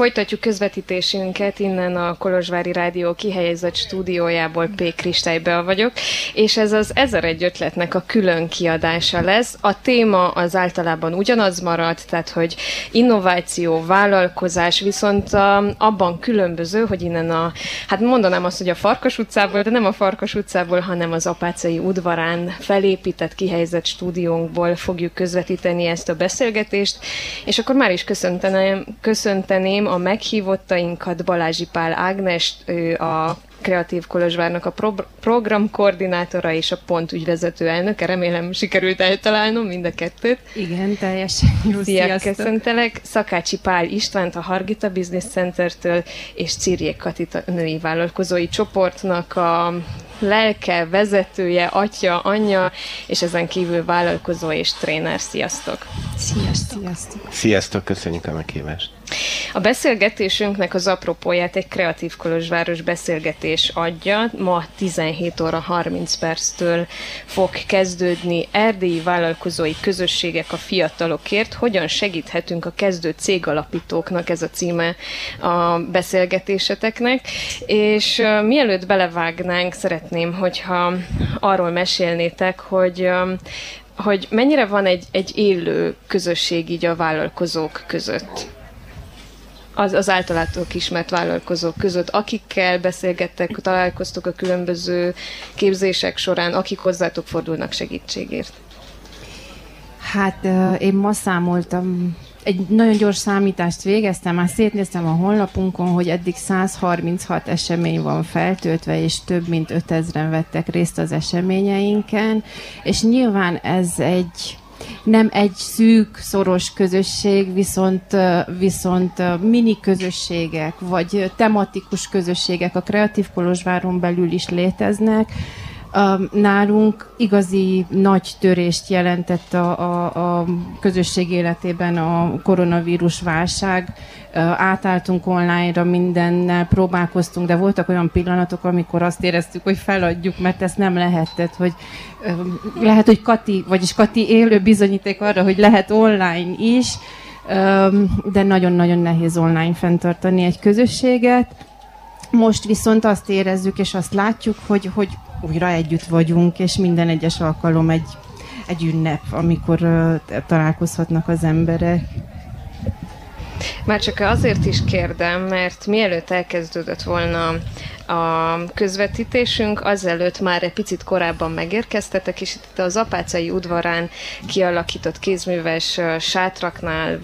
Folytatjuk közvetítésünket innen a Kolozsvári Rádió kihelyezett stúdiójából P. Kristálybe vagyok, és ez az ezer egy ötletnek a külön kiadása lesz. A téma az általában ugyanaz maradt, tehát hogy innováció, vállalkozás, viszont um, abban különböző, hogy innen a, hát mondanám azt, hogy a Farkas utcából, de nem a Farkas utcából, hanem az Apácai udvarán felépített kihelyezett stúdiónkból fogjuk közvetíteni ezt a beszélgetést, és akkor már is köszönteném, köszönteném a meghívottainkat, Balázsi Pál Ágnes, ő a Kreatív Kolozsvárnak a pro- programkoordinátora és a pont ügyvezető elnöke. Remélem sikerült eltalálnom mind a kettőt. Igen, teljesen jó. Szia, sziasztok. köszöntelek. Szakácsi Pál Istvánt a Hargita Business Center-től és Cirjék Katita női vállalkozói csoportnak a lelke, vezetője, atya, anyja, és ezen kívül vállalkozó és tréner. Sziasztok! Sziasztok! Sziasztok, Sziasztok köszönjük a meghívást! A beszélgetésünknek az apropóját egy Kreatív Kolozsváros beszélgetés adja. Ma 17 óra 30 perctől fog kezdődni Erdélyi Vállalkozói Közösségek a fiatalokért. Hogyan segíthetünk a kezdő cégalapítóknak, ez a címe a beszélgetéseteknek. És uh, mielőtt belevágnánk, szeretném, hogyha arról mesélnétek, hogy uh, hogy mennyire van egy, egy élő közösség így a vállalkozók között az, az általátok ismert vállalkozók között, akikkel beszélgettek, találkoztok a különböző képzések során, akik hozzátok fordulnak segítségért? Hát én ma számoltam, egy nagyon gyors számítást végeztem, már szétnéztem a honlapunkon, hogy eddig 136 esemény van feltöltve, és több mint 5000-en vettek részt az eseményeinken, és nyilván ez egy nem egy szűk, szoros közösség, viszont, viszont mini közösségek, vagy tematikus közösségek a Kreatív Kolozsváron belül is léteznek, Nálunk igazi nagy törést jelentett a, a, a közösség életében a koronavírus válság. Átálltunk online-ra mindennel, próbálkoztunk, de voltak olyan pillanatok, amikor azt éreztük, hogy feladjuk, mert ezt nem lehetett, hogy lehet, hogy Kati, vagyis Kati élő bizonyíték arra, hogy lehet online is, de nagyon-nagyon nehéz online fenntartani egy közösséget. Most viszont azt érezzük és azt látjuk, hogy, hogy újra együtt vagyunk, és minden egyes alkalom egy, egy ünnep, amikor találkozhatnak az emberek. Már csak azért is kérdem, mert mielőtt elkezdődött volna a közvetítésünk, azelőtt már egy picit korábban megérkeztetek, és itt az Apácai udvarán kialakított kézműves sátraknál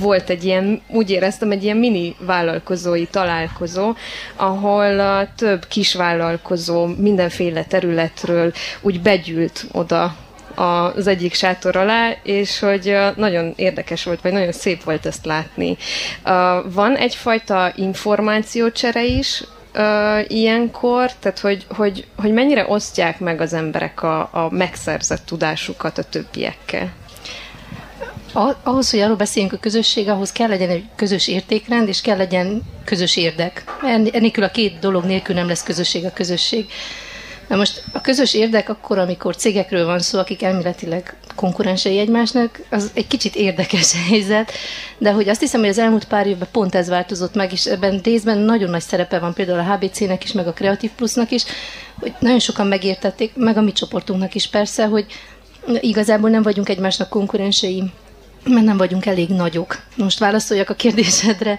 volt egy ilyen, úgy éreztem, egy ilyen mini vállalkozói találkozó, ahol több kisvállalkozó mindenféle területről úgy begyűlt oda az egyik sátor alá, és hogy nagyon érdekes volt, vagy nagyon szép volt ezt látni. Van egyfajta információcsere is, ilyenkor, tehát hogy, hogy, hogy mennyire osztják meg az emberek a, a megszerzett tudásukat a többiekkel? ahhoz, hogy arról beszéljünk a közösség, ahhoz kell legyen egy közös értékrend, és kell legyen közös érdek. Ennélkül a két dolog nélkül nem lesz közösség a közösség. Na most a közös érdek akkor, amikor cégekről van szó, akik elméletileg konkurensei egymásnak, az egy kicsit érdekes helyzet, de hogy azt hiszem, hogy az elmúlt pár évben pont ez változott meg, és ebben részben nagyon nagy szerepe van például a HBC-nek is, meg a Kreatív Plusnak is, hogy nagyon sokan megértették, meg a mi csoportunknak is persze, hogy igazából nem vagyunk egymásnak konkurensei, mert nem vagyunk elég nagyok. Most válaszoljak a kérdésedre.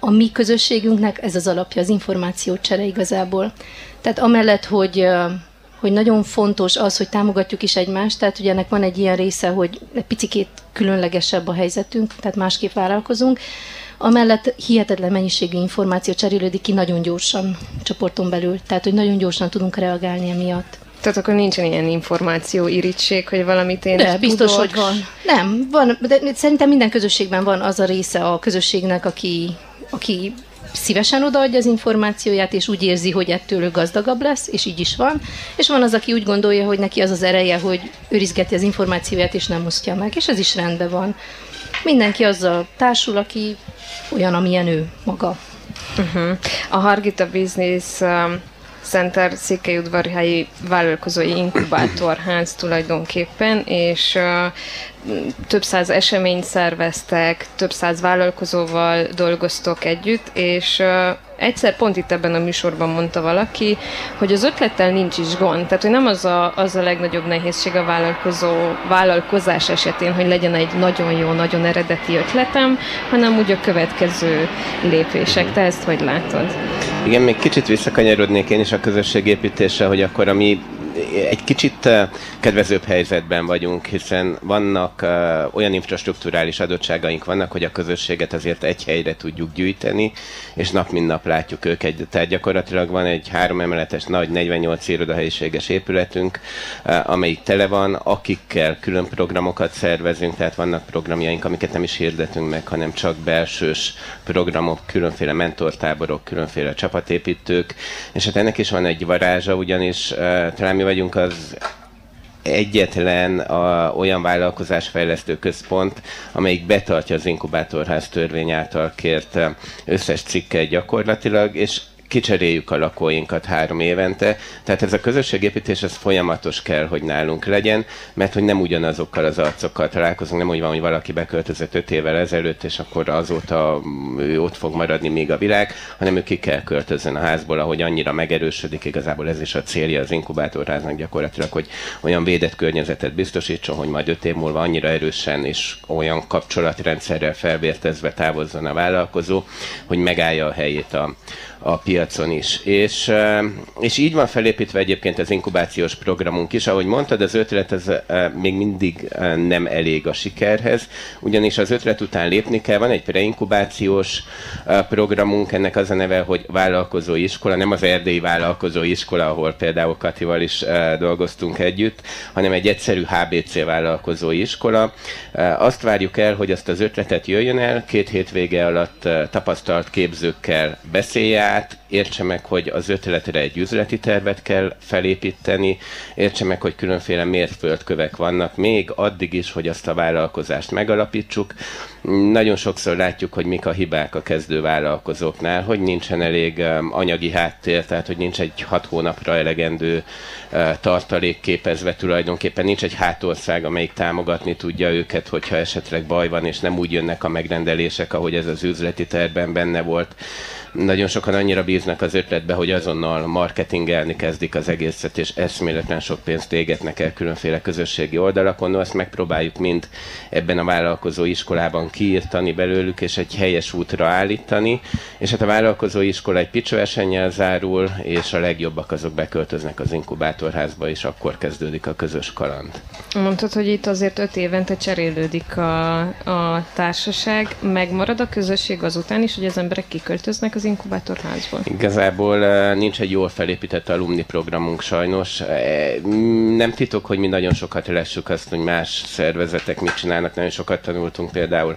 A mi közösségünknek ez az alapja, az információcsere igazából. Tehát amellett, hogy hogy nagyon fontos az, hogy támogatjuk is egymást, tehát ugye ennek van egy ilyen része, hogy egy picikét különlegesebb a helyzetünk, tehát másképp vállalkozunk. Amellett hihetetlen mennyiségű információ cserélődik ki nagyon gyorsan csoporton belül, tehát hogy nagyon gyorsan tudunk reagálni emiatt. Tehát akkor nincsen ilyen információ irítség, hogy valamit én De, biztos, tudok. hogy van. Nem, van, de szerintem minden közösségben van az a része a közösségnek, aki, aki szívesen odaadja az információját, és úgy érzi, hogy ettől ő gazdagabb lesz, és így is van. És van az, aki úgy gondolja, hogy neki az az ereje, hogy őrizgeti az információját, és nem osztja meg, és ez is rendben van. Mindenki azzal társul, aki olyan, amilyen ő maga. Uh-huh. A Hargita Business um Center székelyudvarhelyi vállalkozói inkubátorház tulajdonképpen, és több száz eseményt szerveztek, több száz vállalkozóval dolgoztok együtt, és egyszer pont itt ebben a műsorban mondta valaki, hogy az ötlettel nincs is gond. Tehát, hogy nem az a, az a legnagyobb nehézség a vállalkozó, vállalkozás esetén, hogy legyen egy nagyon jó, nagyon eredeti ötletem, hanem úgy a következő lépések. Te ezt hogy látod? Igen, még kicsit visszakanyarodnék én is a közösségépítésre, hogy akkor ami egy kicsit kedvezőbb helyzetben vagyunk, hiszen vannak olyan infrastruktúrális adottságaink vannak, hogy a közösséget azért egy helyre tudjuk gyűjteni, és nap mint nap látjuk őket. Tehát gyakorlatilag van egy három emeletes nagy 48 irodahelyiséges épületünk, amelyik tele van, akikkel külön programokat szervezünk, tehát vannak programjaink, amiket nem is hirdetünk meg, hanem csak belsős programok, különféle mentortáborok, különféle csapatépítők, és hát ennek is van egy varázsa, ugyanis talán mi vagyunk az egyetlen a, olyan vállalkozásfejlesztő központ, amelyik betartja az inkubátorház törvény által kért összes cikket gyakorlatilag, és kicseréljük a lakóinkat három évente. Tehát ez a közösségépítés ez folyamatos kell, hogy nálunk legyen, mert hogy nem ugyanazokkal az arcokkal találkozunk, nem úgy van, hogy valaki beköltözött öt évvel ezelőtt, és akkor azóta ő ott fog maradni még a világ, hanem ő ki kell költözön a házból, ahogy annyira megerősödik, igazából ez is a célja az inkubátorháznak gyakorlatilag, hogy olyan védett környezetet biztosítson, hogy majd öt év múlva annyira erősen és olyan kapcsolatrendszerrel felvértezve távozzon a vállalkozó, hogy megállja a helyét a, a piacon is. És, és így van felépítve egyébként az inkubációs programunk is. Ahogy mondtad, az ötlet az még mindig nem elég a sikerhez, ugyanis az ötlet után lépni kell. Van egy preinkubációs programunk, ennek az a neve, hogy vállalkozói iskola, nem az erdélyi vállalkozói iskola, ahol például Katival is dolgoztunk együtt, hanem egy egyszerű HBC vállalkozói iskola. Azt várjuk el, hogy azt az ötletet jöjjön el, két hétvége alatt tapasztalt képzőkkel beszélje át, értse meg, hogy az ötletre egy üzleti tervet kell felépíteni, értse meg, hogy különféle mérföldkövek vannak, még addig is, hogy azt a vállalkozást megalapítsuk. Nagyon sokszor látjuk, hogy mik a hibák a kezdő vállalkozóknál, hogy nincsen elég anyagi háttér, tehát hogy nincs egy hat hónapra elegendő uh, tartalék képezve tulajdonképpen, nincs egy hátország, amelyik támogatni tudja őket, hogyha esetleg baj van, és nem úgy jönnek a megrendelések, ahogy ez az üzleti tervben benne volt nagyon sokan annyira bíznak az ötletbe, hogy azonnal marketingelni kezdik az egészet, és eszméletlen sok pénzt égetnek el különféle közösségi oldalakon. No, azt megpróbáljuk mind ebben a vállalkozó iskolában kiírtani belőlük, és egy helyes útra állítani. És hát a vállalkozó iskola egy picsversennyel zárul, és a legjobbak azok beköltöznek az inkubátorházba, és akkor kezdődik a közös kaland. Mondtad, hogy itt azért öt évente cserélődik a, a társaság. Megmarad a közösség azután is, hogy az emberek kiköltöznek az inkubátorházból? Igazából nincs egy jól felépített alumni programunk sajnos. Nem titok, hogy mi nagyon sokat lessük azt, hogy más szervezetek mit csinálnak. Nagyon sokat tanultunk például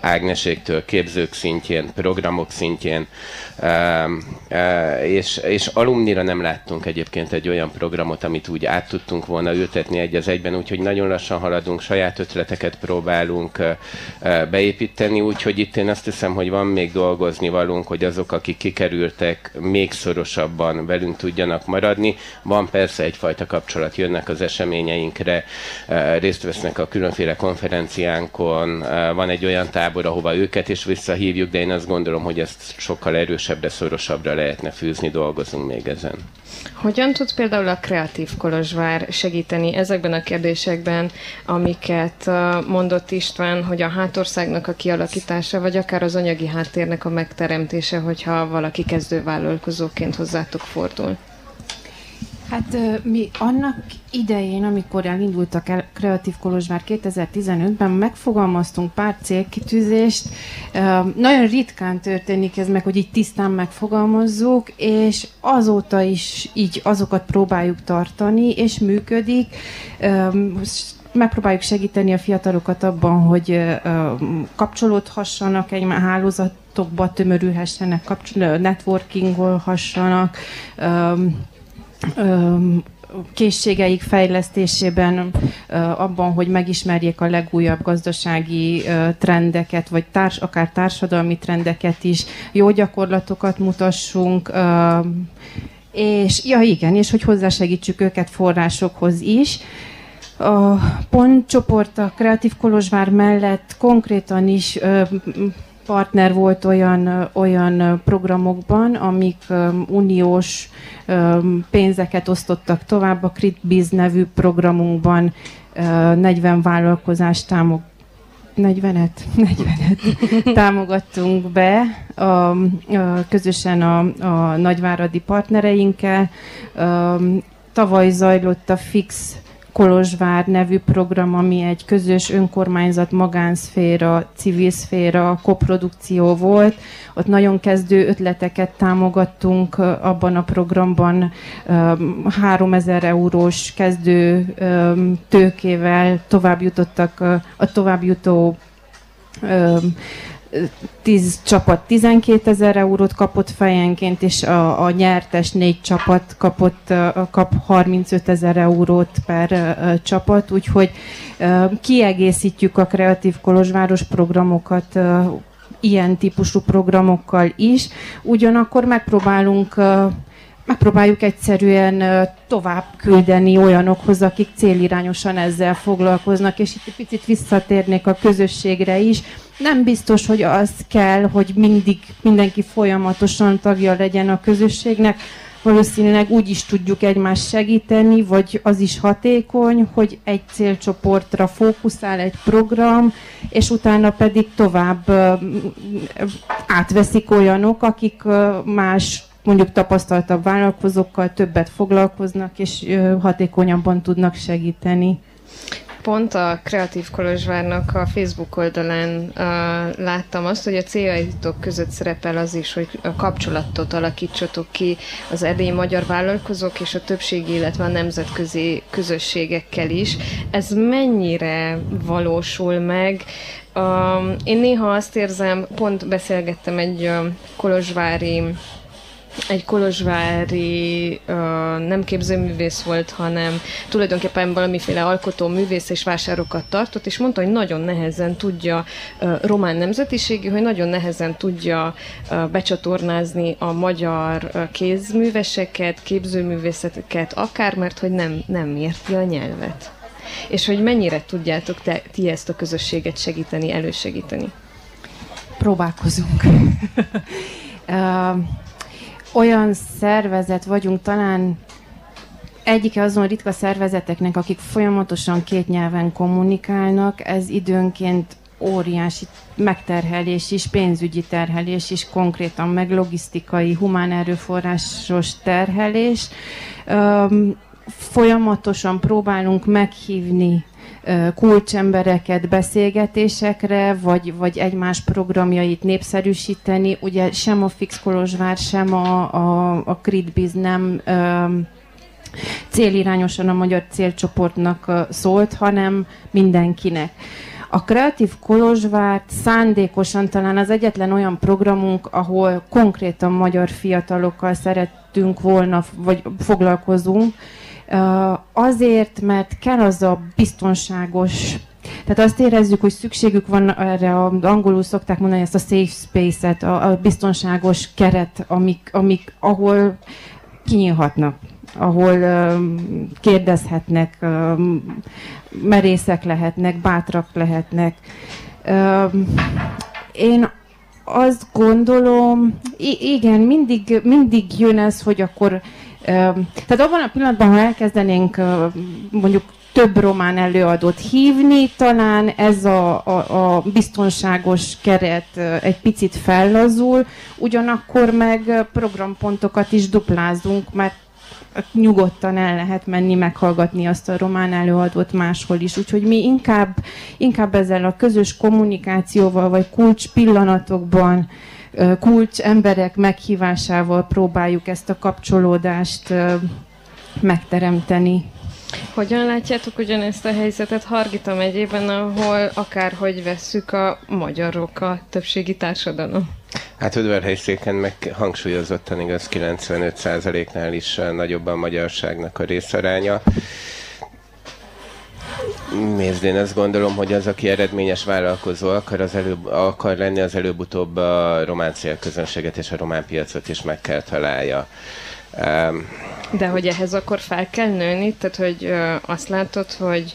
Ágneséktől, képzők szintjén, programok szintjén, és, és alumnira nem láttunk egyébként egy olyan programot, amit úgy át tudtunk volna ültetni egy az egyben, úgyhogy nagyon lassan haladunk, saját ötleteket próbálunk beépíteni, úgyhogy itt én azt hiszem, hogy van még dolgozni valunk, hogy azok, akik kikerültek, még szorosabban velünk tudjanak maradni. Van persze egyfajta kapcsolat, jönnek az eseményeinkre, részt vesznek a különféle konferenciánkon, van egy olyan táv, tábor, ahova őket is visszahívjuk, de én azt gondolom, hogy ezt sokkal erősebbre, szorosabbra lehetne fűzni, dolgozunk még ezen. Hogyan tud például a Kreatív Kolozsvár segíteni ezekben a kérdésekben, amiket mondott István, hogy a hátországnak a kialakítása, vagy akár az anyagi háttérnek a megteremtése, hogyha valaki kezdővállalkozóként hozzátok fordul? Hát mi annak idején, amikor elindultak el Kreatív Kolozsvár 2015-ben, megfogalmaztunk pár célkitűzést. Nagyon ritkán történik ez meg, hogy így tisztán megfogalmazzuk, és azóta is így azokat próbáljuk tartani, és működik megpróbáljuk segíteni a fiatalokat abban, hogy kapcsolódhassanak egy hálózatokba, tömörülhessenek, networkingolhassanak, készségeik fejlesztésében, abban, hogy megismerjék a legújabb gazdasági trendeket, vagy társ, akár társadalmi trendeket is, jó gyakorlatokat mutassunk, És ja igen, és hogy hozzásegítsük őket forrásokhoz is. A pontcsoport a Kreatív Kolozsvár mellett konkrétan is partner volt olyan, olyan programokban, amik um, uniós um, pénzeket osztottak tovább. A CritBiz nevű programunkban uh, 40 vállalkozást támog 40-et, 40-et támogattunk be a, a, közösen a, a nagyváradi partnereinkkel. Um, tavaly zajlott a Fix Kolozsvár nevű program, ami egy közös önkormányzat, magánszféra, civil szféra koprodukció volt. Ott nagyon kezdő ötleteket támogattunk abban a programban 3000 eurós kezdő tőkével tovább jutottak a továbbjutó 10 csapat 12 ezer eurót kapott fejenként, és a, a nyertes négy csapat kapott, kap 35 ezer eurót per csapat, úgyhogy kiegészítjük a Kreatív Kolozsváros programokat ilyen típusú programokkal is, ugyanakkor megpróbálunk megpróbáljuk egyszerűen tovább küldeni olyanokhoz, akik célirányosan ezzel foglalkoznak, és itt egy picit visszatérnék a közösségre is. Nem biztos, hogy az kell, hogy mindig mindenki folyamatosan tagja legyen a közösségnek, valószínűleg úgy is tudjuk egymást segíteni, vagy az is hatékony, hogy egy célcsoportra fókuszál egy program, és utána pedig tovább átveszik olyanok, akik más mondjuk tapasztaltabb vállalkozókkal többet foglalkoznak, és hatékonyabban tudnak segíteni. Pont a Kreatív Kolozsvárnak a Facebook oldalán uh, láttam azt, hogy a céljaitok között szerepel az is, hogy a kapcsolatot alakítsatok ki az erdélyi magyar vállalkozók és a többségi, illetve a nemzetközi közösségekkel is. Ez mennyire valósul meg? Uh, én néha azt érzem, pont beszélgettem egy uh, kolozsvári egy kolozsvári uh, nem képzőművész volt, hanem tulajdonképpen valamiféle alkotó művész és vásárokat tartott, és mondta, hogy nagyon nehezen tudja uh, román nemzetiségű, hogy nagyon nehezen tudja uh, becsatornázni a magyar uh, kézműveseket, képzőművészeteket, akár, mert hogy nem, nem érti a nyelvet. És hogy mennyire tudjátok te, ti ezt a közösséget segíteni, elősegíteni? Próbálkozunk. uh olyan szervezet vagyunk, talán egyike azon ritka szervezeteknek, akik folyamatosan két nyelven kommunikálnak, ez időnként óriási megterhelés is, pénzügyi terhelés is, konkrétan meg logisztikai, humán erőforrásos terhelés. Folyamatosan próbálunk meghívni kulcsembereket beszélgetésekre, vagy, vagy egymás programjait népszerűsíteni. Ugye sem a Fix Kolozsvár, sem a, a, a Kritbiz nem ö, célirányosan a magyar célcsoportnak szólt, hanem mindenkinek. A Kreatív Kolozsvárt szándékosan talán az egyetlen olyan programunk, ahol konkrétan magyar fiatalokkal szerettünk volna, vagy foglalkozunk, Azért, mert kell az a biztonságos tehát azt érezzük, hogy szükségük van erre, a, angolul szokták mondani ezt a safe space-et, a, a biztonságos keret, amik, amik, ahol kinyílhatnak, ahol um, kérdezhetnek, um, merészek lehetnek, bátrak lehetnek. Um, én azt gondolom, igen, mindig, mindig jön ez, hogy akkor tehát abban a pillanatban, ha elkezdenénk mondjuk több román előadót hívni, talán ez a, a, a biztonságos keret egy picit fellazul, ugyanakkor meg programpontokat is duplázunk, mert nyugodtan el lehet menni meghallgatni azt a román előadót máshol is. Úgyhogy mi inkább, inkább ezzel a közös kommunikációval, vagy kulcs pillanatokban kulcs emberek meghívásával próbáljuk ezt a kapcsolódást megteremteni. Hogyan látjátok ugyanezt a helyzetet Hargita megyében, ahol akárhogy vesszük a magyarok a többségi társadalom? Hát Udvarhelyszéken meg hangsúlyozottan igaz 95%-nál is nagyobb a magyarságnak a részaránya. Nézd, én azt gondolom, hogy az, aki eredményes vállalkozó akar, az előbb, akar lenni, az előbb-utóbb a román célközönséget és a román piacot is meg kell találja. Um, de hogy ehhez akkor fel kell nőni, tehát hogy ö, azt látod, hogy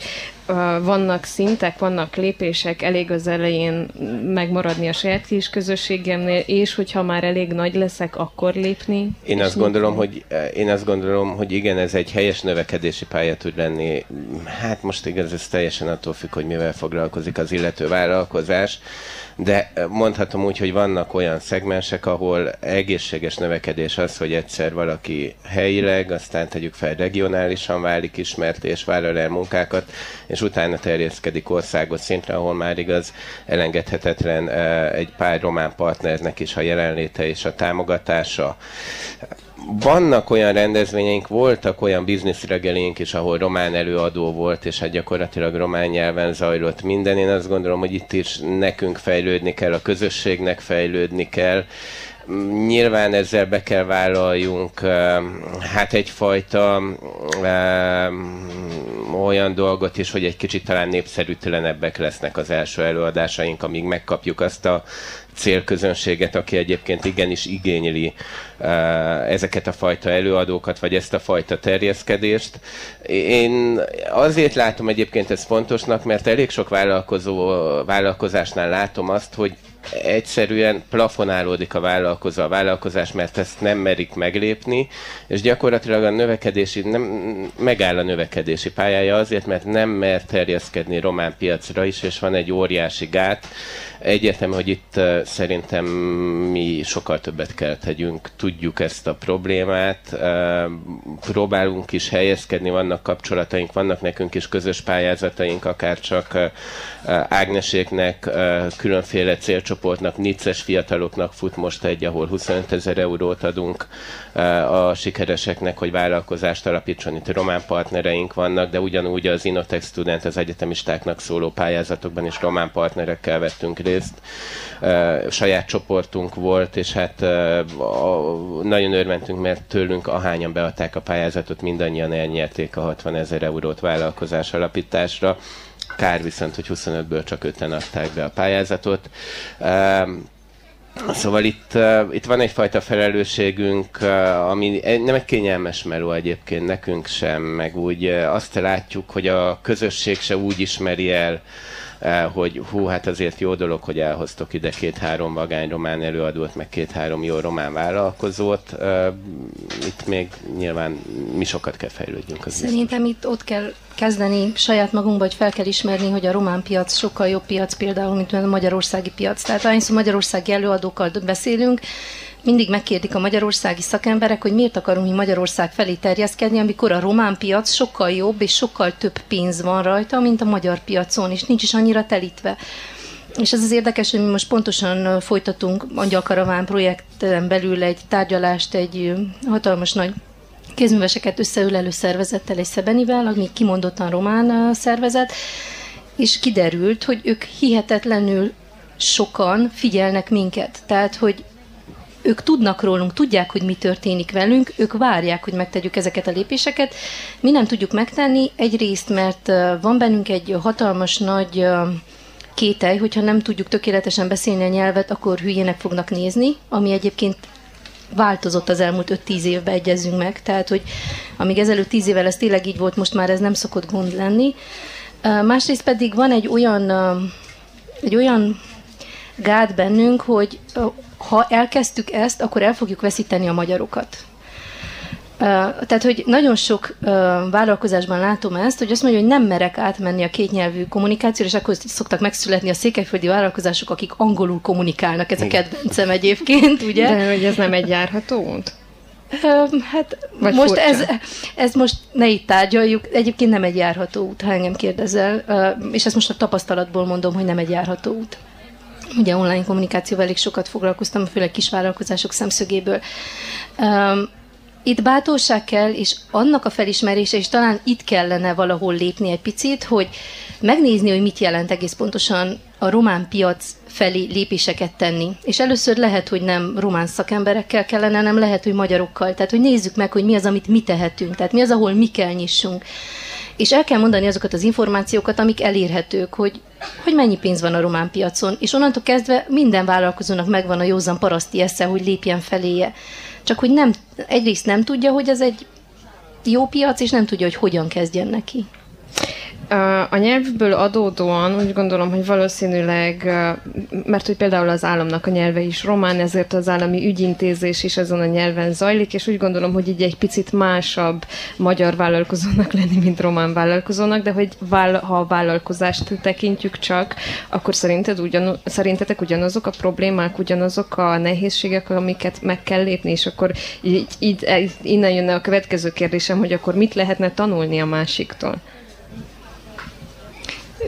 vannak szintek, vannak lépések, elég az elején megmaradni a saját kis közösségemnél, és hogyha már elég nagy leszek, akkor lépni. Én azt gondolom, hogy én azt gondolom, hogy igen, ez egy helyes növekedési pálya tud lenni. Hát most igaz, ez teljesen attól függ, hogy mivel foglalkozik az illető vállalkozás de mondhatom úgy, hogy vannak olyan szegmensek, ahol egészséges növekedés az, hogy egyszer valaki helyileg, aztán tegyük fel regionálisan válik ismert és vállal el munkákat, és utána terjeszkedik országos szintre, ahol már igaz elengedhetetlen egy pár román partnernek is a jelenléte és a támogatása vannak olyan rendezvényeink, voltak olyan bizniszregelénk is, ahol román előadó volt, és hát gyakorlatilag román nyelven zajlott minden. Én azt gondolom, hogy itt is nekünk fejlődni kell, a közösségnek fejlődni kell. Nyilván ezzel be kell vállaljunk hát egyfajta olyan dolgot is, hogy egy kicsit talán népszerűtlenebbek lesznek az első előadásaink, amíg megkapjuk azt a célközönséget, aki egyébként igenis igényli ezeket a fajta előadókat, vagy ezt a fajta terjeszkedést. Én azért látom egyébként ezt fontosnak, mert elég sok vállalkozó, vállalkozásnál látom azt, hogy egyszerűen plafonálódik a vállalkozó, a vállalkozás, mert ezt nem merik meglépni, és gyakorlatilag a növekedési, nem, megáll a növekedési pályája azért, mert nem mer terjeszkedni román piacra is, és van egy óriási gát. Egyértelmű, hogy itt uh, szerintem mi sokkal többet kell tegyünk, tudjuk ezt a problémát, uh, próbálunk is helyezkedni, vannak kapcsolataink, vannak nekünk is közös pályázataink, akár csak uh, Ágneséknek különféle célcsoportnak, nicces fiataloknak fut most egy, ahol 25 ezer eurót adunk a sikereseknek, hogy vállalkozást alapítson. Itt román partnereink vannak, de ugyanúgy az Innotex Student, az egyetemistáknak szóló pályázatokban is román partnerekkel vettünk részt. Saját csoportunk volt, és hát nagyon örventünk, mert tőlünk ahányan beadták a pályázatot, mindannyian elnyerték a 60 ezer eurót vállalkozás alapításra. Kár viszont, hogy 25-ből csak öten adták be a pályázatot. Szóval itt, uh, itt van egyfajta felelősségünk, uh, ami nem egy kényelmes meló egyébként nekünk sem, meg úgy uh, azt látjuk, hogy a közösség se úgy ismeri el, hogy hú, hát azért jó dolog, hogy elhoztok ide két-három vagány román előadót, meg két-három jó román vállalkozót. Eh, itt még nyilván mi sokat kell fejlődjünk. Az Szerintem biztos. itt ott kell kezdeni saját magunkba, hogy fel kell ismerni, hogy a román piac sokkal jobb piac például, mint a magyarországi piac. Tehát ahányszor magyarországi előadókkal beszélünk, mindig megkérdik a magyarországi szakemberek, hogy miért akarunk mi Magyarország felé terjeszkedni, amikor a román piac sokkal jobb és sokkal több pénz van rajta, mint a magyar piacon, és nincs is annyira telítve. És ez az érdekes, hogy mi most pontosan folytatunk Angyal Karaván projekten belül egy tárgyalást egy hatalmas nagy kézműveseket összeülelő szervezettel és Szebenivel, ami kimondottan román szervezet, és kiderült, hogy ők hihetetlenül sokan figyelnek minket. Tehát, hogy ők tudnak rólunk, tudják, hogy mi történik velünk, ők várják, hogy megtegyük ezeket a lépéseket. Mi nem tudjuk megtenni, egyrészt, mert van bennünk egy hatalmas nagy kételj, hogyha nem tudjuk tökéletesen beszélni a nyelvet, akkor hülyének fognak nézni, ami egyébként változott az elmúlt 5-10 évben, egyezünk meg. Tehát, hogy amíg ezelőtt 10 évvel ez tényleg így volt, most már ez nem szokott gond lenni. Másrészt pedig van egy olyan, egy olyan gát bennünk, hogy ha elkezdtük ezt, akkor el fogjuk veszíteni a magyarokat. Tehát, hogy nagyon sok vállalkozásban látom ezt, hogy azt mondja, hogy nem merek átmenni a kétnyelvű kommunikációra, és akkor szoktak megszületni a székelyföldi vállalkozások, akik angolul kommunikálnak. Ez a kedvencem egyébként, ugye? De hogy ez nem egy járható út? Hát Vagy most ez, ez most ne itt tárgyaljuk, egyébként nem egy járható út, ha engem kérdezel, és ezt most a tapasztalatból mondom, hogy nem egy járható út. Ugye online kommunikációval elég sokat foglalkoztam, főleg kisvállalkozások szemszögéből. Um, itt bátorság kell, és annak a felismerése, és talán itt kellene valahol lépni egy picit, hogy megnézni, hogy mit jelent egész pontosan a román piac felé lépéseket tenni. És először lehet, hogy nem román szakemberekkel kellene, nem lehet, hogy magyarokkal. Tehát, hogy nézzük meg, hogy mi az, amit mi tehetünk. Tehát mi az, ahol mi kell nyissunk. És el kell mondani azokat az információkat, amik elérhetők, hogy, hogy mennyi pénz van a román piacon, és onnantól kezdve minden vállalkozónak megvan a józan paraszti esze, hogy lépjen feléje. Csak hogy nem, egyrészt nem tudja, hogy ez egy jó piac, és nem tudja, hogy hogyan kezdjen neki. A nyelvből adódóan úgy gondolom, hogy valószínűleg, mert hogy például az államnak a nyelve is román, ezért az állami ügyintézés is azon a nyelven zajlik, és úgy gondolom, hogy így egy picit másabb magyar vállalkozónak lenni, mint román vállalkozónak, de hogy ha a vállalkozást tekintjük csak, akkor szerinted ugyan, szerintetek ugyanazok a problémák, ugyanazok a nehézségek, amiket meg kell lépni, és akkor így, így, innen jönne a következő kérdésem, hogy akkor mit lehetne tanulni a másiktól?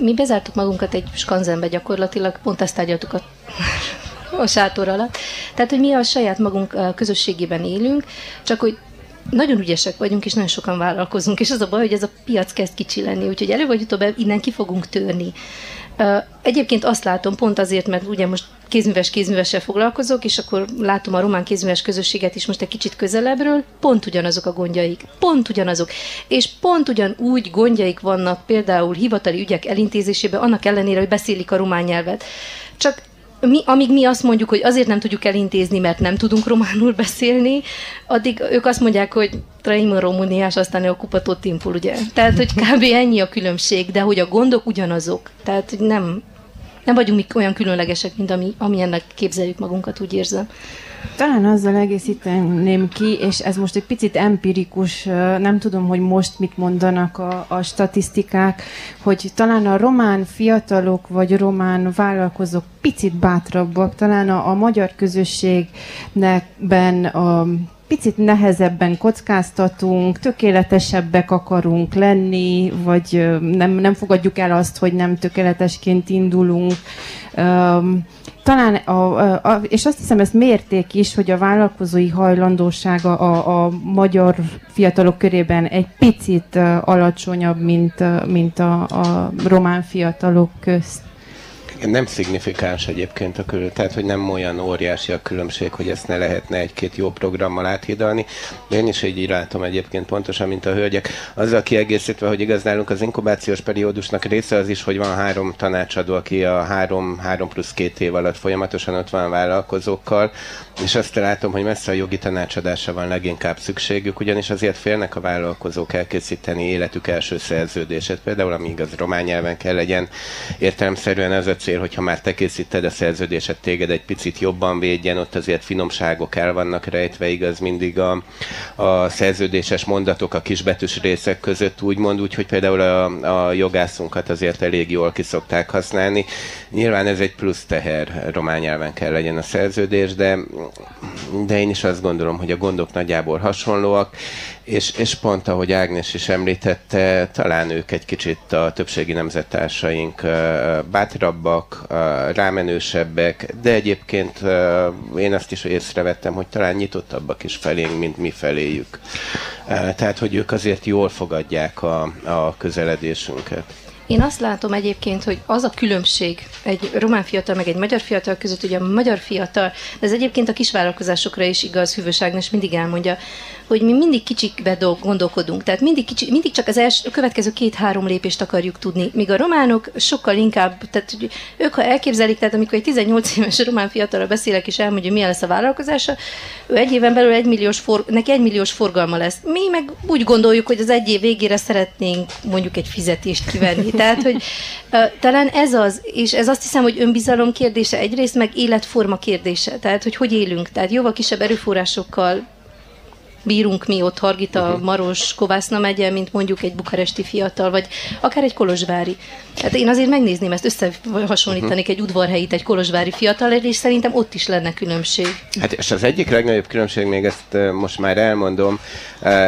Mi bezártuk magunkat egy skanzenbe gyakorlatilag, pont ezt tárgyaltuk a, a sátor alatt. Tehát, hogy mi a saját magunk közösségében élünk, csak hogy nagyon ügyesek vagyunk, és nagyon sokan vállalkozunk, és az a baj, hogy ez a piac kezd kicsi lenni, úgyhogy elő vagy utóbb innen ki fogunk törni. Egyébként azt látom, pont azért, mert ugye most kézműves kézművessel foglalkozok, és akkor látom a román kézműves közösséget is most egy kicsit közelebbről, pont ugyanazok a gondjaik, pont ugyanazok. És pont ugyanúgy gondjaik vannak például hivatali ügyek elintézésében, annak ellenére, hogy beszélik a román nyelvet. Csak mi, amíg mi azt mondjuk, hogy azért nem tudjuk elintézni, mert nem tudunk románul beszélni, addig ők azt mondják, hogy traim romuniás, aztán a kupatott timpul, ugye? Tehát, hogy kb. ennyi a különbség, de hogy a gondok ugyanazok. Tehát, hogy nem, nem vagyunk mi olyan különlegesek, mint ami, amilyennek képzeljük magunkat, úgy érzem. Talán azzal egészíteném ki, és ez most egy picit empirikus, nem tudom, hogy most mit mondanak a, a statisztikák, hogy talán a román fiatalok vagy román vállalkozók picit bátrabbak, talán a, a magyar közösségben a picit nehezebben kockáztatunk, tökéletesebbek akarunk lenni, vagy nem, nem fogadjuk el azt, hogy nem tökéletesként indulunk. Talán, a, a, és azt hiszem, ezt mérték is, hogy a vállalkozói hajlandósága a, a magyar fiatalok körében egy picit alacsonyabb, mint, mint a, a román fiatalok közt. Nem szignifikáns egyébként a külön, tehát hogy nem olyan óriási a különbség, hogy ezt ne lehetne egy-két jó programmal áthidalni. De én is így látom egyébként pontosan, mint a hölgyek. Azzal kiegészítve, hogy igaz nálunk az inkubációs periódusnak része az is, hogy van három tanácsadó, aki a három, három plusz két év alatt folyamatosan ott van vállalkozókkal, és azt látom, hogy messze a jogi tanácsadásra van leginkább szükségük, ugyanis azért félnek a vállalkozók elkészíteni életük első szerződését, például ami igaz román nyelven kell legyen értelemszerűen ez a cél, hogyha már te készíted a szerződéset, téged egy picit jobban védjen, ott azért finomságok el vannak rejtve, igaz mindig a, a szerződéses mondatok a kisbetűs részek között úgymond, úgyhogy például a, a jogászunkat azért elég jól kiszokták használni. Nyilván ez egy plusz teher, román nyelven kell legyen a szerződés, de, de én is azt gondolom, hogy a gondok nagyjából hasonlóak, és, és pont ahogy Ágnes is említette, talán ők egy kicsit a többségi nemzettársaink bátrabbak, rámenősebbek, de egyébként én azt is észrevettem, hogy talán nyitottabbak is felénk, mint mi feléjük. Tehát, hogy ők azért jól fogadják a, a közeledésünket. Én azt látom egyébként, hogy az a különbség egy román fiatal meg egy magyar fiatal között, ugye a magyar fiatal, de ez egyébként a kisvállalkozásokra is igaz, Hűvöságnes mindig elmondja, hogy mi mindig kicsikbe gondolkodunk, tehát mindig, kicsi, mindig csak az első, a következő két-három lépést akarjuk tudni, míg a románok sokkal inkább, tehát hogy ők ha elképzelik, tehát amikor egy 18 éves román fiatalra beszélek és elmondja, milyen lesz a vállalkozása, ő egy éven belül egy milliós for, neki egy milliós forgalma lesz. Mi meg úgy gondoljuk, hogy az egy év végére szeretnénk mondjuk egy fizetést kivenni. Tehát, hogy talán ez az, és ez azt hiszem, hogy önbizalom kérdése egyrészt, meg életforma kérdése. Tehát, hogy hogy élünk. Tehát jóval kisebb erőforrásokkal bírunk mi ott Hargita, uh-huh. Maros, Kovászna megye, mint mondjuk egy bukaresti fiatal, vagy akár egy kolozsvári. Hát én azért megnézném ezt, összehasonlítanék uh-huh. egy udvarhelyit egy kolozsvári fiatal, és szerintem ott is lenne különbség. Hát és az egyik legnagyobb különbség, még ezt most már elmondom,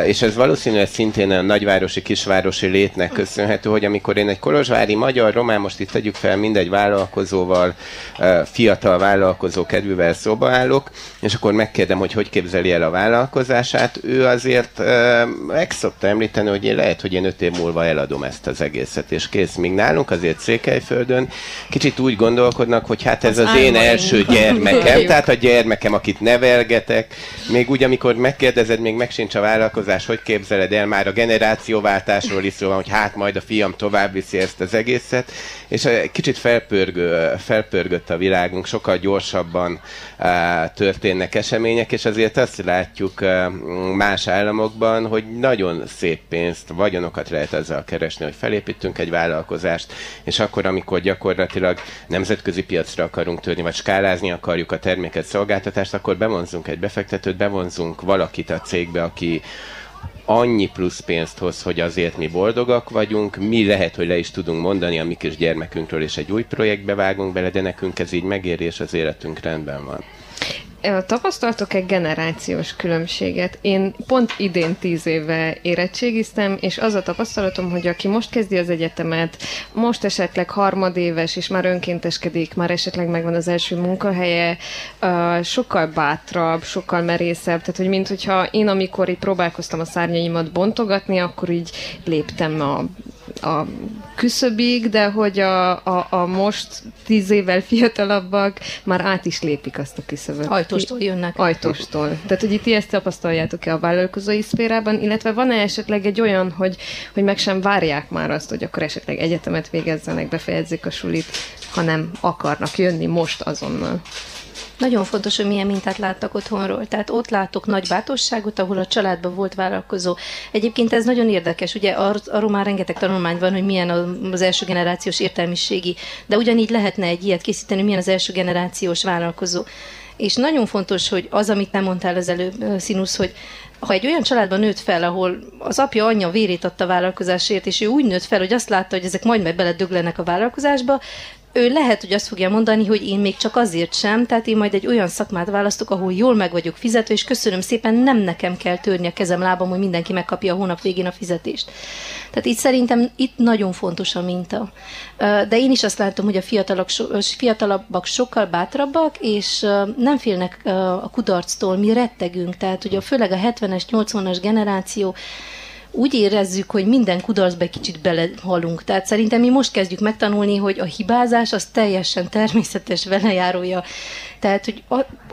és ez valószínűleg szintén a nagyvárosi, kisvárosi létnek köszönhető, hogy amikor én egy kolozsvári magyar, román, most itt tegyük fel mindegy vállalkozóval, fiatal vállalkozó kedvűvel szóba állok, és akkor megkérdem, hogy hogy képzeli el a vállalkozását, hát ő azért meg szokta említeni, hogy én lehet, hogy én öt év múlva eladom ezt az egészet, és kész. Míg nálunk azért Székelyföldön kicsit úgy gondolkodnak, hogy hát ez az, az én első gyermekem, tehát a gyermekem, akit nevelgetek, még úgy, amikor megkérdezed, még meg sincs a vállalkozás, hogy képzeled el, már a generációváltásról is szó van, hogy hát majd a fiam tovább viszi ezt az egészet, és kicsit felpörgő, felpörgött a világunk, sokkal gyorsabban történnek események, és azért azt látjuk más államokban, hogy nagyon szép pénzt, vagyonokat lehet ezzel keresni, hogy felépítünk egy vállalkozást, és akkor, amikor gyakorlatilag nemzetközi piacra akarunk törni, vagy skálázni akarjuk a terméket, szolgáltatást, akkor bevonzunk egy befektetőt, bevonzunk valakit a cégbe, aki annyi plusz pénzt hoz, hogy azért mi boldogak vagyunk, mi lehet, hogy le is tudunk mondani a mi kis gyermekünkről, és egy új projektbe vágunk bele, de nekünk ez így megéri, és az életünk rendben van. Tapasztaltok egy generációs különbséget? Én pont idén tíz éve érettségiztem, és az a tapasztalatom, hogy aki most kezdi az egyetemet, most esetleg harmadéves, és már önkénteskedik, már esetleg megvan az első munkahelye, sokkal bátrabb, sokkal merészebb, tehát hogy mint hogyha én amikor itt próbálkoztam a szárnyaimat bontogatni, akkor így léptem a a küszöbig, de hogy a, a, a most tíz évvel fiatalabbak már át is lépik azt a küszöböt. Ajtóstól jönnek. Ajtóstól. Tehát, hogy itt ezt tapasztaljátok-e a vállalkozói szférában, illetve van-e esetleg egy olyan, hogy, hogy meg sem várják már azt, hogy akkor esetleg egyetemet végezzenek, befejezzék a sulit, hanem akarnak jönni most azonnal? Nagyon fontos, hogy milyen mintát láttak otthonról. Tehát ott látok nagy bátorságot, ahol a családban volt vállalkozó. Egyébként ez nagyon érdekes, ugye ar- arról már rengeteg tanulmány van, hogy milyen az első generációs értelmiségi, de ugyanígy lehetne egy ilyet készíteni, milyen az első generációs vállalkozó. És nagyon fontos, hogy az, amit nem mondtál az előbb, Színusz, hogy ha egy olyan családban nőtt fel, ahol az apja, anyja vérét adta a vállalkozásért, és ő úgy nőtt fel, hogy azt látta, hogy ezek majd meg beledöglenek a vállalkozásba, ő lehet, hogy azt fogja mondani, hogy én még csak azért sem, tehát én majd egy olyan szakmát választok, ahol jól meg vagyok fizetve, és köszönöm szépen, nem nekem kell törni a kezem lábam, hogy mindenki megkapja a hónap végén a fizetést. Tehát itt szerintem itt nagyon fontos a minta. De én is azt látom, hogy a fiatalok, fiatalabbak sokkal bátrabbak, és nem félnek a kudarctól, mi rettegünk. Tehát ugye főleg a 70-es, 80-as generáció, úgy érezzük, hogy minden kudarcba egy kicsit belehalunk. Tehát szerintem mi most kezdjük megtanulni, hogy a hibázás az teljesen természetes velejárója. Tehát, hogy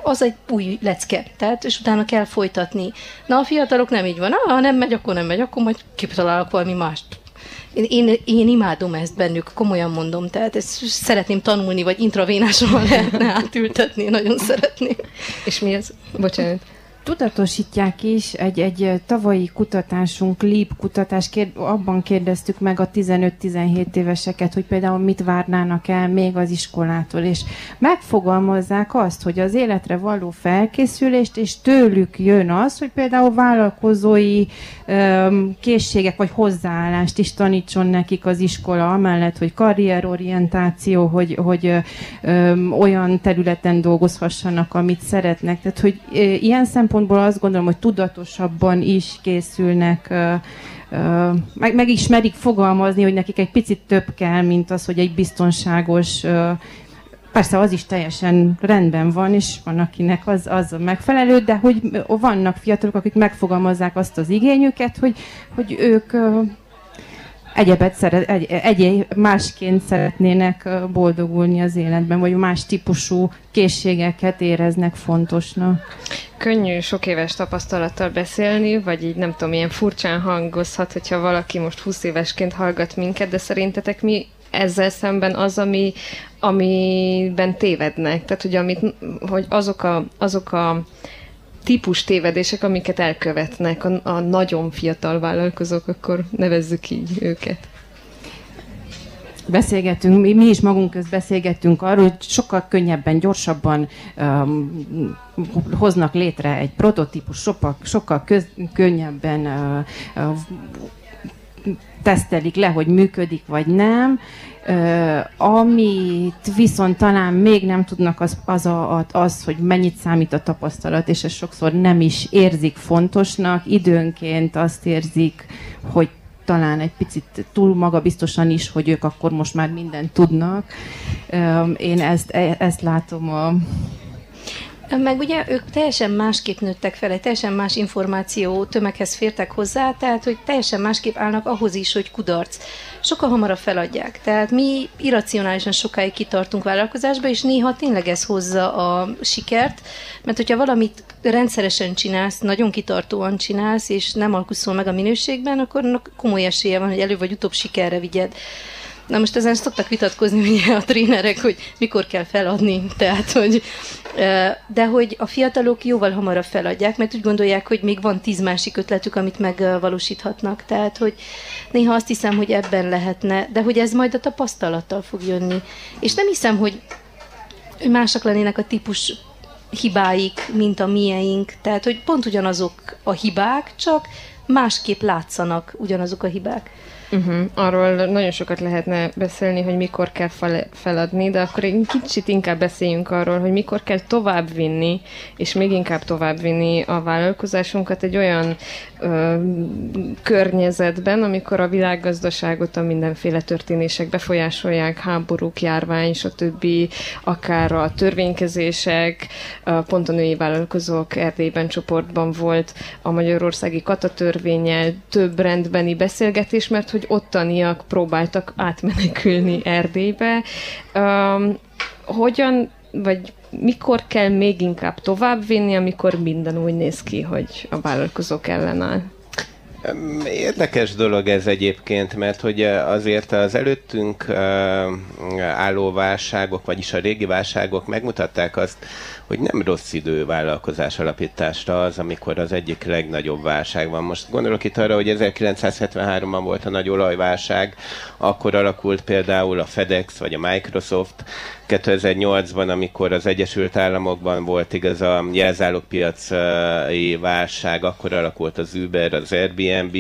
az egy új lecke, tehát, és utána kell folytatni. Na, a fiatalok nem így van, ha nem megy, akkor nem megy, akkor majd kitalálok valami mást. Én, én, én imádom ezt bennük, komolyan mondom, tehát ezt szeretném tanulni, vagy intravénásosan lehetne átültetni, nagyon szeretném. És mi ez? Bocsánat tudatosítják is, egy, egy tavalyi kutatásunk, LEAP kutatás, kér, abban kérdeztük meg a 15-17 éveseket, hogy például mit várnának el még az iskolától, és megfogalmazzák azt, hogy az életre való felkészülést, és tőlük jön az, hogy például vállalkozói öm, készségek vagy hozzáállást is tanítson nekik az iskola, amellett, hogy karrierorientáció, hogy, hogy öm, olyan területen dolgozhassanak, amit szeretnek. Tehát, hogy ö, ilyen szempontból szempontból azt gondolom, hogy tudatosabban is készülnek, meg, megismerik fogalmazni, hogy nekik egy picit több kell, mint az, hogy egy biztonságos Persze az is teljesen rendben van, és van, akinek az, az a megfelelő, de hogy vannak fiatalok, akik megfogalmazzák azt az igényüket, hogy, hogy ők egyebet szeret, egy, egy, másként szeretnének boldogulni az életben, vagy más típusú készségeket éreznek fontosnak. Könnyű sok éves tapasztalattal beszélni, vagy így nem tudom, ilyen furcsán hangozhat, hogyha valaki most 20 évesként hallgat minket, de szerintetek mi ezzel szemben az, ami, amiben tévednek? Tehát, hogy, amit, hogy azok a, azok a típus tévedések, amiket elkövetnek. A, a nagyon fiatal vállalkozók, akkor nevezzük így őket. Beszélgetünk, mi, mi is magunk közt beszélgettünk arról, hogy sokkal könnyebben, gyorsabban um, hoznak létre egy prototípus, sokkal, sokkal köz, könnyebben uh, uh, tesztelik le, hogy működik vagy nem. Uh, amit viszont talán még nem tudnak, az, az, a, az, hogy mennyit számít a tapasztalat, és ezt sokszor nem is érzik fontosnak. Időnként azt érzik, hogy talán egy picit túl magabiztosan is, hogy ők akkor most már mindent tudnak. Én ezt, e, ezt látom a Meg ugye ők teljesen másképp nőttek fel, teljesen más információ tömeghez fértek hozzá, tehát hogy teljesen másképp állnak ahhoz is, hogy kudarc. Sokkal hamarabb feladják. Tehát mi irracionálisan sokáig kitartunk vállalkozásba, és néha tényleg ez hozza a sikert, mert hogyha valamit rendszeresen csinálsz, nagyon kitartóan csinálsz, és nem alkuszol meg a minőségben, akkor komoly esélye van, hogy elő vagy utóbb sikerre vigyed. Na most ezen szoktak vitatkozni ugye a trénerek, hogy mikor kell feladni, tehát hogy de hogy a fiatalok jóval hamarabb feladják, mert úgy gondolják, hogy még van tíz másik ötletük, amit megvalósíthatnak. Tehát, hogy néha azt hiszem, hogy ebben lehetne, de hogy ez majd a tapasztalattal fog jönni. És nem hiszem, hogy mások lennének a típus hibáik, mint a mieink. Tehát, hogy pont ugyanazok a hibák, csak másképp látszanak ugyanazok a hibák. Uh-huh. Arról nagyon sokat lehetne beszélni, hogy mikor kell fel- feladni, de akkor egy kicsit inkább beszéljünk arról, hogy mikor kell továbbvinni, és még inkább továbbvinni a vállalkozásunkat egy olyan ö, környezetben, amikor a világgazdaságot a mindenféle történések befolyásolják, háborúk, járvány, stb., akár a törvénykezések, pont a női vállalkozók Erdélyben csoportban volt a magyarországi katatörvényel több rendbeni beszélgetés, mert hogy ottaniak próbáltak átmenekülni Erdélybe. Um, hogyan, vagy mikor kell még inkább továbbvinni, amikor minden úgy néz ki, hogy a vállalkozók ellenáll? Érdekes dolog ez egyébként, mert hogy azért az előttünk álló válságok, vagyis a régi válságok megmutatták azt, hogy nem rossz idő vállalkozás alapításra az, amikor az egyik legnagyobb válság van. Most gondolok itt arra, hogy 1973-ban volt a nagy olajválság, akkor alakult például a FedEx vagy a Microsoft, 2008-ban, amikor az Egyesült Államokban volt igaz a jelzálogpiaci válság, akkor alakult az Uber, az Airbnb.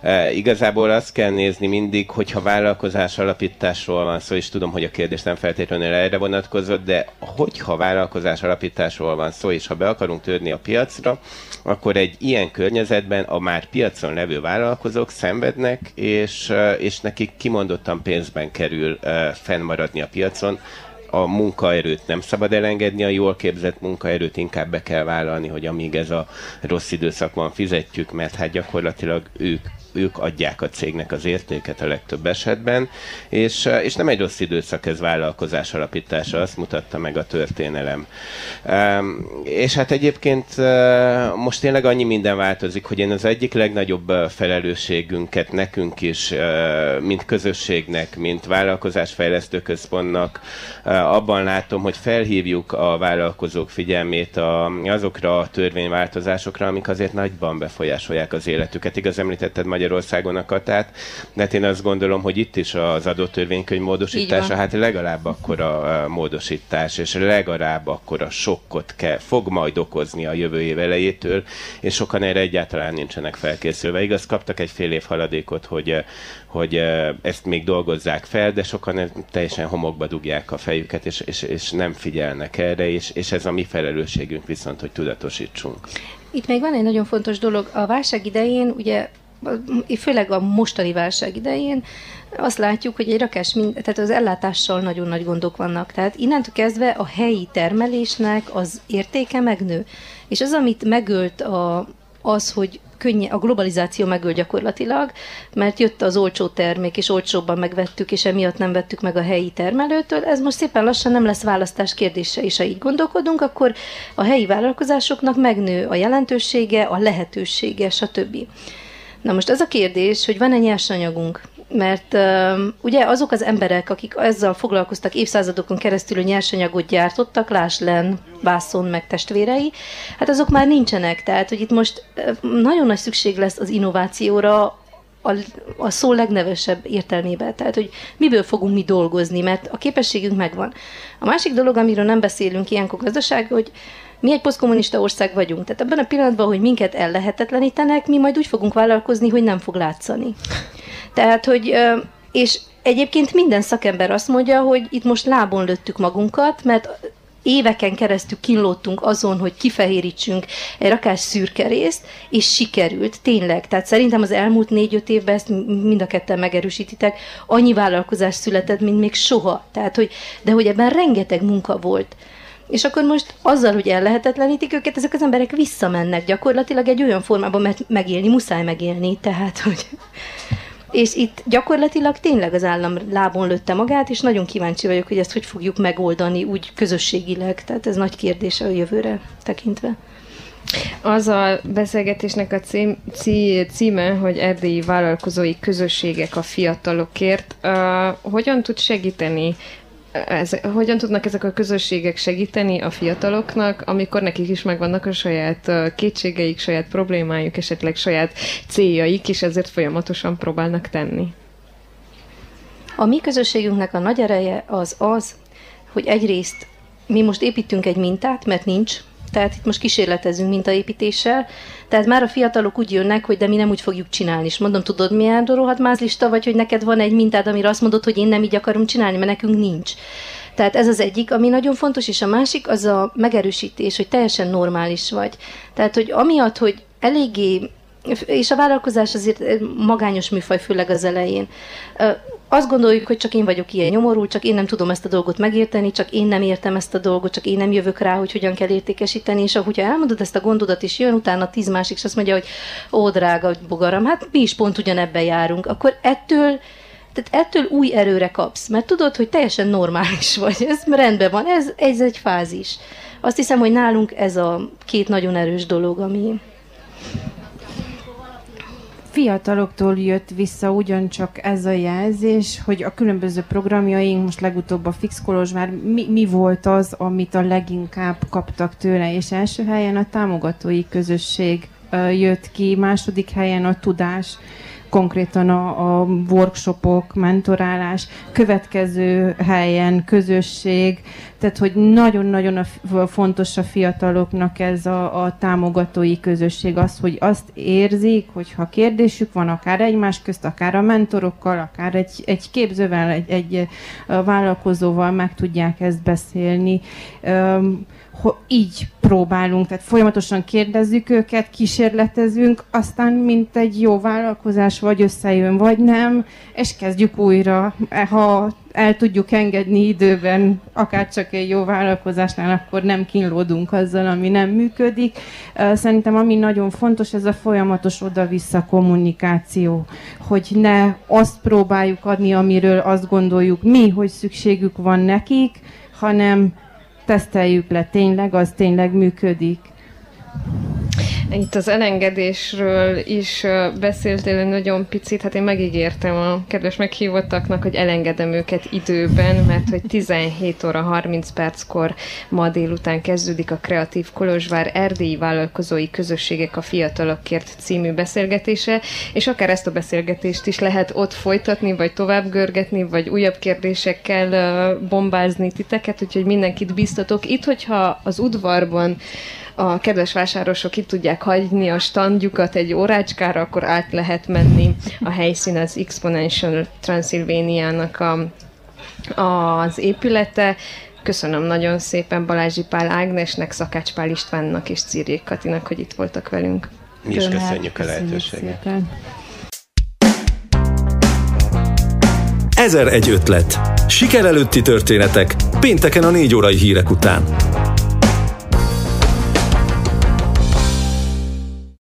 E, igazából azt kell nézni mindig, hogyha vállalkozás alapításról van szó, és tudom, hogy a kérdés nem feltétlenül erre vonatkozott, de hogyha vállalkozás alapításról van szó, és ha be akarunk törni a piacra, akkor egy ilyen környezetben a már piacon levő vállalkozók szenvednek, és, e, és nekik kimondottan pénzben kerül e, fennmaradni a piacon, a munkaerőt nem szabad elengedni, a jól képzett munkaerőt inkább be kell vállalni, hogy amíg ez a rossz időszak van, fizetjük, mert hát gyakorlatilag ők ők adják a cégnek az értéket a legtöbb esetben, és, eh, és nem egy rossz időszak ez vállalkozás alapítása, azt mutatta meg a történelem. És hát egyébként eh, most tényleg annyi minden változik, hogy én az egyik legnagyobb eh, felelősségünket nekünk is, mint közösségnek, mint vállalkozásfejlesztő központnak, abban látom, hogy felhívjuk a vállalkozók figyelmét azokra a törvényváltozásokra, amik azért nagyban befolyásolják az életüket. Igaz, említetted Magyarországon a katát, de hát én azt gondolom, hogy itt is az adótörvénykönyv módosítása, hát legalább akkor a módosítás, és legalább akkor a sokkot kell, fog majd okozni a jövő év elejétől, és sokan erre egyáltalán nincsenek felkészülve. Igaz, kaptak egy fél év haladékot, hogy, hogy ezt még dolgozzák fel, de sokan teljesen homokba dugják a fejüket, és, és, és nem figyelnek erre, és, és ez a mi felelősségünk viszont, hogy tudatosítsunk. Itt még van egy nagyon fontos dolog. A válság idején ugye főleg a mostani válság idején azt látjuk, hogy egy rakás, mind, tehát az ellátással nagyon nagy gondok vannak. Tehát innentől kezdve a helyi termelésnek az értéke megnő. És az, amit megölt a, az, hogy könnye, a globalizáció megöl gyakorlatilag, mert jött az olcsó termék, és olcsóbban megvettük, és emiatt nem vettük meg a helyi termelőtől. Ez most szépen lassan nem lesz választás kérdése, és ha így gondolkodunk, akkor a helyi vállalkozásoknak megnő a jelentősége, a lehetősége, stb. Na most az a kérdés, hogy van-e nyersanyagunk? Mert uh, ugye azok az emberek, akik ezzel foglalkoztak évszázadokon keresztül, hogy nyersanyagot gyártottak, Láslen, Vászon, meg testvérei, hát azok már nincsenek. Tehát, hogy itt most nagyon nagy szükség lesz az innovációra, a, a szó legnevesebb értelmében. Tehát, hogy miből fogunk mi dolgozni, mert a képességünk megvan. A másik dolog, amiről nem beszélünk ilyenkor gazdaság, hogy mi egy posztkommunista ország vagyunk, tehát ebben a pillanatban, hogy minket ellehetetlenítenek, mi majd úgy fogunk vállalkozni, hogy nem fog látszani. Tehát, hogy, és egyébként minden szakember azt mondja, hogy itt most lábon lőttük magunkat, mert éveken keresztül kínlódtunk azon, hogy kifehérítsünk egy rakás szürke részt, és sikerült, tényleg. Tehát szerintem az elmúlt négy-öt évben ezt mind a ketten megerősítitek, annyi vállalkozás született, mint még soha. Tehát, hogy, de hogy ebben rengeteg munka volt. És akkor most azzal, hogy ellehetetlenítik őket, ezek az emberek visszamennek gyakorlatilag egy olyan formában, mert megélni, muszáj megélni, tehát, hogy... És itt gyakorlatilag tényleg az állam lábon lőtte magát, és nagyon kíváncsi vagyok, hogy ezt hogy fogjuk megoldani úgy közösségileg. Tehát ez nagy kérdés a jövőre tekintve. Az a beszélgetésnek a cím, cí, címe, hogy erdélyi vállalkozói közösségek a fiatalokért. Uh, hogyan tud segíteni ez, hogyan tudnak ezek a közösségek segíteni a fiataloknak, amikor nekik is megvannak a saját kétségeik, saját problémájuk, esetleg saját céljaik, és ezért folyamatosan próbálnak tenni? A mi közösségünknek a nagy ereje az az, hogy egyrészt mi most építünk egy mintát, mert nincs, tehát itt most kísérletezünk mintaépítéssel, tehát már a fiatalok úgy jönnek, hogy de mi nem úgy fogjuk csinálni. És mondom, tudod milyen rohadt mázlista, vagy hogy neked van egy mintád, amire azt mondod, hogy én nem így akarom csinálni, mert nekünk nincs. Tehát ez az egyik, ami nagyon fontos, és a másik az a megerősítés, hogy teljesen normális vagy. Tehát, hogy amiatt, hogy eléggé és a vállalkozás azért magányos műfaj, főleg az elején. Azt gondoljuk, hogy csak én vagyok ilyen nyomorú, csak én nem tudom ezt a dolgot megérteni, csak én nem értem ezt a dolgot, csak én nem jövök rá, hogy hogyan kell értékesíteni, és ahogy elmondod ezt a gondodat, és jön utána tíz másik, és azt mondja, hogy ó, drága bogaram, hát mi is pont ugyanebben járunk, akkor ettől tehát ettől új erőre kapsz, mert tudod, hogy teljesen normális vagy, ez rendben van, ez, ez egy fázis. Azt hiszem, hogy nálunk ez a két nagyon erős dolog, ami, fiataloktól jött vissza ugyancsak ez a jelzés, hogy a különböző programjaink, most legutóbb a Fix Kolozsvár, mi, mi volt az, amit a leginkább kaptak tőle, és első helyen a támogatói közösség jött ki, második helyen a tudás, konkrétan a, a workshopok, mentorálás, következő helyen közösség, tehát hogy nagyon-nagyon a, fontos a fiataloknak ez a, a támogatói közösség, az, hogy azt érzik, hogy ha kérdésük van, akár egymás közt, akár a mentorokkal, akár egy, egy képzővel, egy, egy vállalkozóval meg tudják ezt beszélni. Um, így próbálunk, tehát folyamatosan kérdezzük őket, kísérletezünk, aztán mint egy jó vállalkozás vagy összejön, vagy nem, és kezdjük újra. Ha el tudjuk engedni időben, akár csak egy jó vállalkozásnál, akkor nem kínlódunk azzal, ami nem működik. Szerintem ami nagyon fontos, ez a folyamatos oda-vissza kommunikáció, hogy ne azt próbáljuk adni, amiről azt gondoljuk mi, hogy szükségük van nekik, hanem teszteljük le tényleg, az tényleg működik. Itt az elengedésről is beszéltél nagyon picit, hát én megígértem a kedves meghívottaknak, hogy elengedem őket időben, mert hogy 17 óra 30 perckor ma délután kezdődik a Kreatív Kolozsvár Erdélyi Vállalkozói Közösségek a Fiatalokért című beszélgetése, és akár ezt a beszélgetést is lehet ott folytatni, vagy tovább görgetni, vagy újabb kérdésekkel bombázni titeket, úgyhogy mindenkit biztatok. Itt, hogyha az udvarban a kedves vásárosok itt tudják hagyni a standjukat egy órácskára, akkor át lehet menni. A helyszín az Exponential Transylvania-nak a, az épülete. Köszönöm nagyon szépen Balázsi Pál Ágnesnek, Szakács Pál Istvánnak és Cirjék Katinak, hogy itt voltak velünk. Mi is köszönjük a lehetőséget. Ezer egy ötlet. Siker előtti történetek. Pénteken a négy órai hírek után.